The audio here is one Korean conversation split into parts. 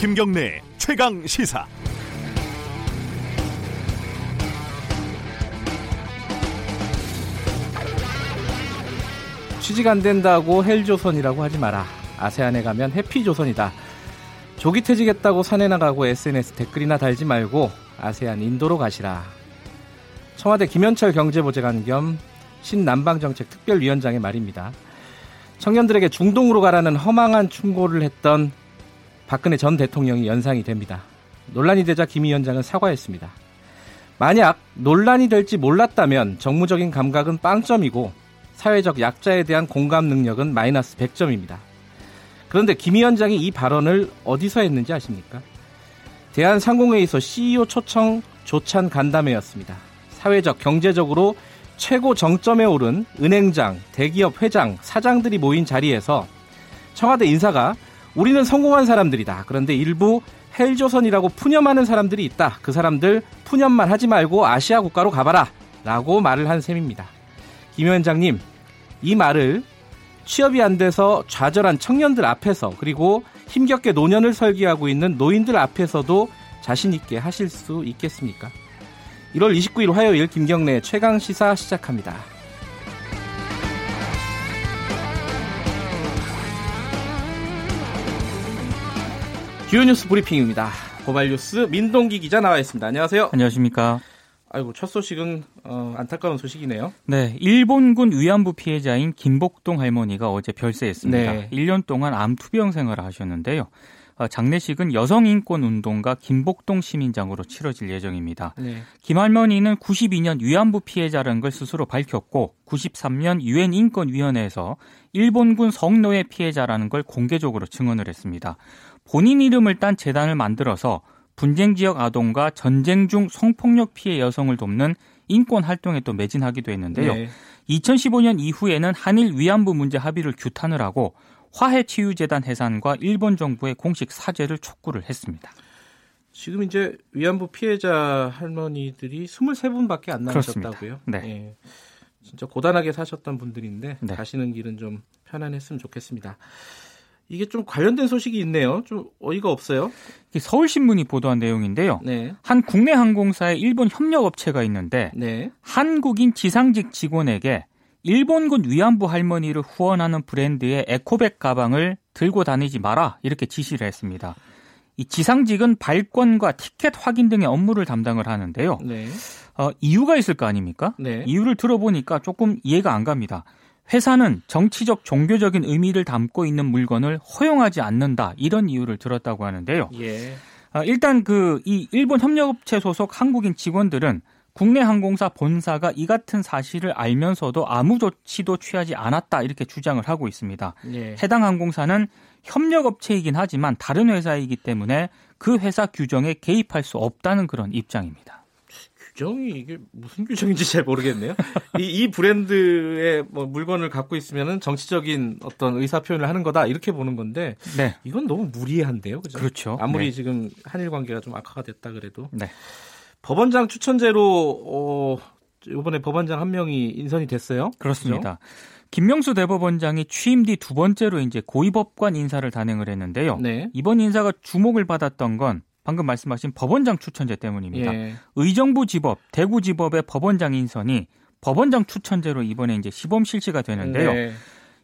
김경래 최강 시사. 취직 안 된다고 헬조선이라고 하지 마라. 아세안에 가면 해피조선이다. 조기 퇴직했다고 산에 나가고 SNS 댓글이나 달지 말고 아세안 인도로 가시라. 청와대 김현철 경제보좌관 겸 신남방정책 특별위원장의 말입니다. 청년들에게 중동으로 가라는 허망한 충고를 했던 박근혜 전 대통령이 연상이 됩니다. 논란이 되자 김 위원장은 사과했습니다. 만약 논란이 될지 몰랐다면 정무적인 감각은 빵점이고 사회적 약자에 대한 공감 능력은 마이너스 100점입니다. 그런데 김 위원장이 이 발언을 어디서 했는지 아십니까? 대한상공회의소 CEO 초청 조찬 간담회였습니다. 사회적, 경제적으로 최고 정점에 오른 은행장, 대기업 회장, 사장들이 모인 자리에서 청와대 인사가 우리는 성공한 사람들이다. 그런데 일부 헬조선이라고 푸념하는 사람들이 있다. 그 사람들 푸념만 하지 말고 아시아 국가로 가봐라. 라고 말을 한 셈입니다. 김 위원장님, 이 말을 취업이 안 돼서 좌절한 청년들 앞에서 그리고 힘겹게 노년을 설계하고 있는 노인들 앞에서도 자신있게 하실 수 있겠습니까? 1월 29일 화요일 김경래 최강 시사 시작합니다. 주요 뉴스 브리핑입니다. 고발 뉴스 민동기 기자 나와 있습니다. 안녕하세요. 안녕하십니까. 아이고 첫 소식은 어, 안타까운 소식이네요. 네, 일본군 위안부 피해자인 김복동 할머니가 어제 별세했습니다. 네. 1년 동안 암 투병 생활을 하셨는데요. 어, 장례식은 여성인권운동가 김복동 시민장으로 치러질 예정입니다. 네. 김 할머니는 92년 위안부 피해자라는 걸 스스로 밝혔고 93년 유엔 인권위원회에서 일본군 성노예 피해자라는 걸 공개적으로 증언을 했습니다. 본인 이름을 딴 재단을 만들어서 분쟁 지역 아동과 전쟁 중 성폭력 피해 여성을 돕는 인권 활동에 또 매진하기도 했는데요. 네. 2015년 이후에는 한일 위안부 문제 합의를 규탄을 하고 화해치유재단 해산과 일본 정부의 공식 사죄를 촉구를 했습니다. 지금 이제 위안부 피해자 할머니들이 23분밖에 안 남으셨다고요? 네. 네. 진짜 고단하게 사셨던 분들인데 네. 가시는 길은 좀 편안했으면 좋겠습니다. 이게 좀 관련된 소식이 있네요. 좀 어이가 없어요. 서울신문이 보도한 내용인데요. 네. 한 국내 항공사의 일본 협력업체가 있는데 네. 한국인 지상직 직원에게 일본군 위안부 할머니를 후원하는 브랜드의 에코백 가방을 들고 다니지 마라 이렇게 지시를 했습니다. 이 지상직은 발권과 티켓 확인 등의 업무를 담당을 하는데요. 네. 어, 이유가 있을 거 아닙니까? 네. 이유를 들어보니까 조금 이해가 안 갑니다. 회사는 정치적 종교적인 의미를 담고 있는 물건을 허용하지 않는다 이런 이유를 들었다고 하는데요. 예. 어, 일단 그 이 일본 협력업체 소속 한국인 직원들은 국내 항공사 본사가 이 같은 사실을 알면서도 아무 조치도 취하지 않았다 이렇게 주장을 하고 있습니다. 예. 해당 항공사는 협력업체이긴 하지만 다른 회사이기 때문에 그 회사 규정에 개입할 수 없다는 그런 입장입니다. 규정이 이게 무슨 규정인지 잘 모르겠네요. 이, 이 브랜드의 뭐 물건을 갖고 있으면은 정치적인 어떤 의사 표현을 하는 거다 이렇게 보는 건데 네. 이건 너무 무리한데요, 그죠? 그렇죠. 아무리 네. 지금 한일 관계가 좀 악화가 됐다 그래도 네. 법원장 추천제로 어, 이번에 법원장 한 명이 인선이 됐어요. 그렇습니다. 그렇죠? 김명수 대법원장이 취임 뒤 두 번째로 이제 고위법관 인사를 단행을 했는데요. 네. 이번 인사가 주목을 받았던 건 방금 말씀하신 법원장 추천제 때문입니다. 예. 의정부 지법, 대구 지법의 법원장 인선이 법원장 추천제로 이번에 이제 시범 실시가 되는데요. 네.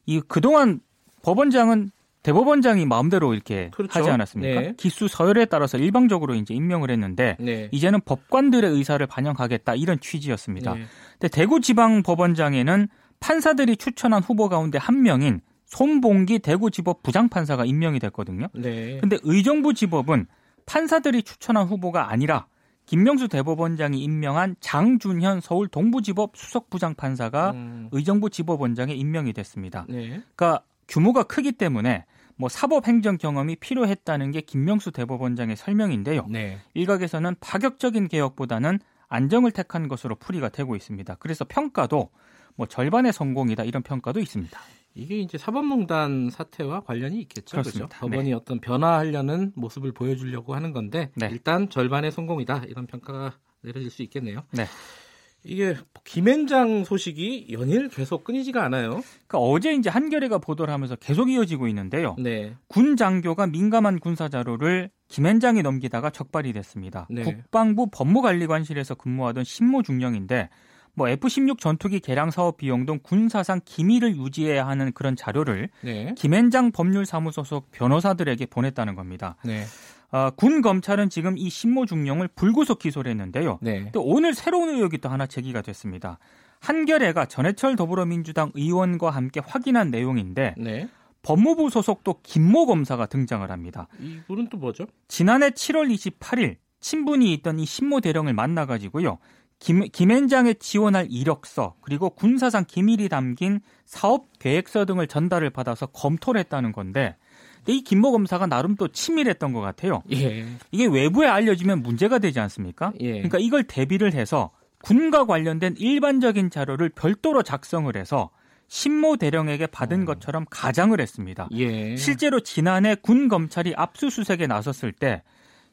이 그동안 법원장은 대법원장이 마음대로 이렇게 그렇죠. 하지 않았습니까? 네. 기수 서열에 따라서 일방적으로 이제 임명을 했는데 네. 이제는 법관들의 의사를 반영하겠다 이런 취지였습니다. 네. 근데 대구지방법원장에는 판사들이 추천한 후보 가운데 한 명인 손봉기 대구지법 부장판사가 임명이 됐거든요. 네. 근데 의정부지법은 판사들이 추천한 후보가 아니라 김명수 대법원장이 임명한 장준현 서울 동부지법 수석부장판사가 음. 의정부 지법원장에 임명이 됐습니다. 네. 그러니까 규모가 크기 때문에 뭐 사법 행정 경험이 필요했다는 게 김명수 대법원장의 설명인데요. 네. 일각에서는 파격적인 개혁보다는 안정을 택한 것으로 풀이가 되고 있습니다. 그래서 평가도 뭐 절반의 성공이다 이런 평가도 있습니다. 이게 이제 사법농단 사태와 관련이 있겠죠. 그렇습니다. 그렇죠? 법원이 네. 어떤 변화하려는 모습을 보여주려고 하는 건데 네. 일단 절반의 성공이다 이런 평가가 내려질 수 있겠네요. 네. 이게 김앤장 소식이 연일 계속 끊이지가 않아요. 그러니까 어제 이제 한겨레가 보도를 하면서 계속 이어지고 있는데요. 네. 군 장교가 민감한 군사 자료를 김앤장에 넘기다가 적발이 됐습니다. 네. 국방부 법무관리관실에서 근무하던 신모 중령인데 뭐 F-16 전투기 개량 사업 비용 등 군사상 기밀을 유지해야 하는 그런 자료를 네. 김앤장 법률사무소 속 변호사들에게 보냈다는 겁니다. 네. 어, 군 검찰은 지금 이 신모 중령을 불구속 기소를 했는데요. 네. 또 오늘 새로운 의혹이 또 하나 제기가 됐습니다. 한겨레가 전해철 더불어민주당 의원과 함께 확인한 내용인데 네. 법무부 소속 또 김모 검사가 등장을 합니다. 이분은 또 뭐죠? 지난해 7월 28일 친분이 있던 이 신모 대령을 만나가지고요. 김, 김앤장에 지원할 이력서 그리고 군사상 기밀이 담긴 사업 계획서 등을 전달을 받아서 검토를 했다는 건데 이 김모 검사가 나름 또 치밀했던 것 같아요. 예. 이게 외부에 알려지면 문제가 되지 않습니까? 예. 그러니까 이걸 대비를 해서 군과 관련된 일반적인 자료를 별도로 작성을 해서 신모 대령에게 받은 어. 것처럼 가장을 했습니다. 예. 실제로 지난해 군 검찰이 압수수색에 나섰을 때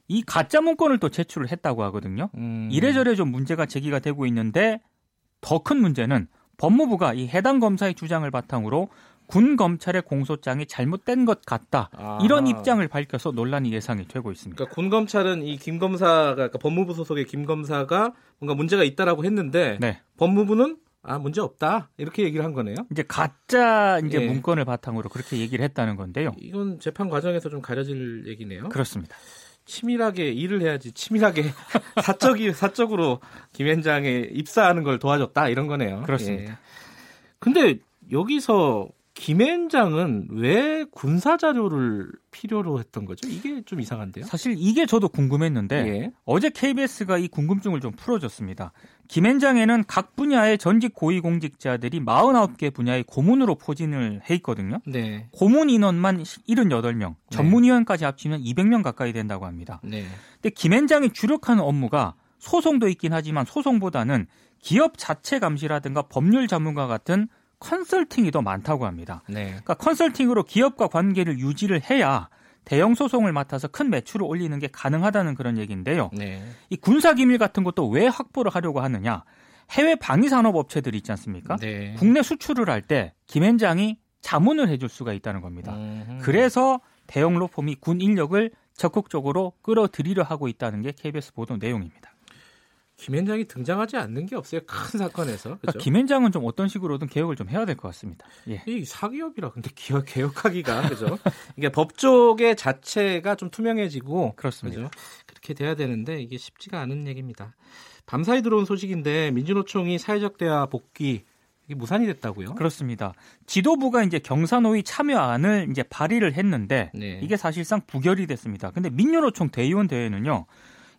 이 가짜 문건을 또 제출을 했다고 하거든요. 음. 이래저래 좀 문제가 제기가 되고 있는데 더 큰 문제는 법무부가 이 해당 검사의 주장을 바탕으로 군 검찰의 공소장이 잘못된 것 같다. 아. 이런 입장을 밝혀서 논란이 예상이 되고 있습니다. 그러니까 군 검찰은 이 김 검사가 그러니까 법무부 소속의 김 검사가 뭔가 문제가 있다라고 했는데 네. 법무부는 아 문제 없다 이렇게 얘기를 한 거네요. 이제 가짜 이제 예. 문건을 바탕으로 그렇게 얘기를 했다는 건데요. 이건 재판 과정에서 좀 가려질 얘기네요. 그렇습니다. 치밀하게 일을 해야지 치밀하게 사적이 사적으로 김현장에 입사하는 걸 도와줬다 이런 거네요. 그렇습니다. 예. 근데 여기서 김앤장은 왜 군사 자료를 필요로 했던 거죠? 이게 좀 이상한데요. 사실 이게 저도 궁금했는데 예. 어제 KBS가 이 궁금증을 좀 풀어줬습니다. 김앤장에는 각 분야의 전직 고위공직자들이 49개 분야의 고문으로 포진을 해 있거든요. 네. 고문 인원만 78명, 전문위원까지 합치면 200명 가까이 된다고 합니다. 네. 근데 김앤장이 주력하는 업무가 소송도 있긴 하지만 소송보다는 기업 자체 감시라든가 법률 전문가 같은 컨설팅이 더 많다고 합니다. 네. 그러니까 컨설팅으로 기업과 관계를 유지를 해야 대형 소송을 맡아서 큰 매출을 올리는 게 가능하다는 그런 얘기인데요. 네. 이 군사 기밀 같은 것도 왜 확보를 하려고 하느냐? 해외 방위 산업 업체들 있지 않습니까? 네. 국내 수출을 할 때 김현장이 자문을 해줄 수가 있다는 겁니다. 음흠. 그래서 대형 로펌이 군 인력을 적극적으로 끌어들이려 하고 있다는 게 KBS 보도 내용입니다. 김현장이 등장하지 않는 게 없어요. 큰 사건에서. 그러니까 김현장은 좀 어떤 식으로든 개혁을 좀 해야 될 것 같습니다. 예. 이 사기업이라 근데 기업 개혁하기가 그죠? 이게 법 쪽의 자체가 좀 투명해지고 그렇습니다. 그죠? 그렇게 돼야 되는데 이게 쉽지가 않은 얘기입니다. 밤사이 들어온 소식인데 민주노총이 사회적 대화 복귀 이게 무산이 됐다고요? 그렇습니다. 지도부가 이제 경사노위 참여안을 이제 발의를 했는데 네. 이게 사실상 부결이 됐습니다. 근데 민주노총 대의원 대회는요.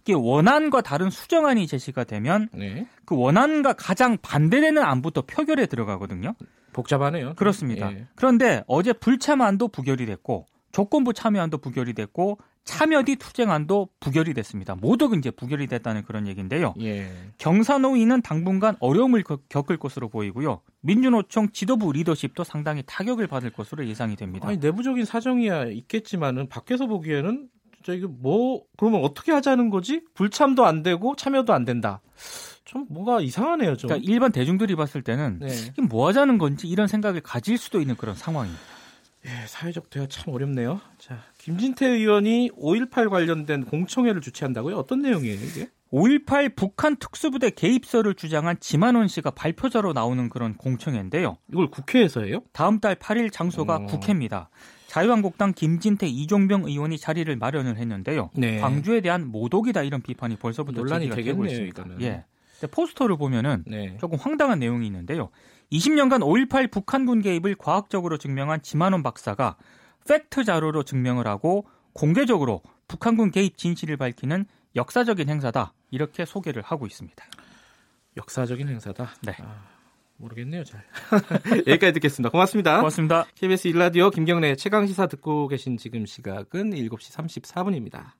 이게 원안과 다른 수정안이 제시가 되면 네. 그 원안과 가장 반대되는 안부터 표결에 들어가거든요. 복잡하네요. 그렇습니다. 예. 그런데 어제 불참안도 부결이 됐고 조건부 참여안도 부결이 됐고 참여 뒤 투쟁안도 부결이 됐습니다. 모두 이제 부결이 됐다는 그런 얘기인데요. 예. 경사노위는 당분간 어려움을 겪을 것으로 보이고요. 민주노총 지도부 리더십도 상당히 타격을 받을 것으로 예상이 됩니다. 아니, 내부적인 사정이야 있겠지만은 밖에서 보기에는 진짜 이게 뭐 그러면 어떻게 하자는 거지? 불참도 안 되고 참여도 안 된다. 좀 뭔가 이상하네요. 좀. 그러니까 일반 대중들이 봤을 때는 네. 이게 뭐 하자는 건지 이런 생각을 가질 수도 있는 그런 상황입니다. 예, 사회적 대화 참 어렵네요. 자, 김진태 의원이 5.18 관련된 공청회를 주최한다고요? 어떤 내용이에요, 이게? 5.18 북한 특수부대 개입설을 주장한 지만원 씨가 발표자로 나오는 그런 공청회인데요. 이걸 국회에서 해요? 다음 달 8일 장소가 어... 국회입니다. 자유한국당 김진태 이종병 의원이 자리를 마련을 했는데요. 네. 광주에 대한 모독이다 이런 비판이 벌써부터 논란이 되고 있습니다. 이거는. 예. 포스터를 보면은 네. 조금 황당한 내용이 있는데요. 20년간 5.18 북한군 개입을 과학적으로 증명한 지만원 박사가 팩트 자료로 증명을 하고 공개적으로 북한군 개입 진실을 밝히는 역사적인 행사다 이렇게 소개를 하고 있습니다. 역사적인 행사다. 네. 아... 모르겠네요, 잘. 여기까지 듣겠습니다. 고맙습니다. 고맙습니다. KBS 일라디오 김경래 최강 시사 듣고 계신 지금 시각은 7시 34분입니다.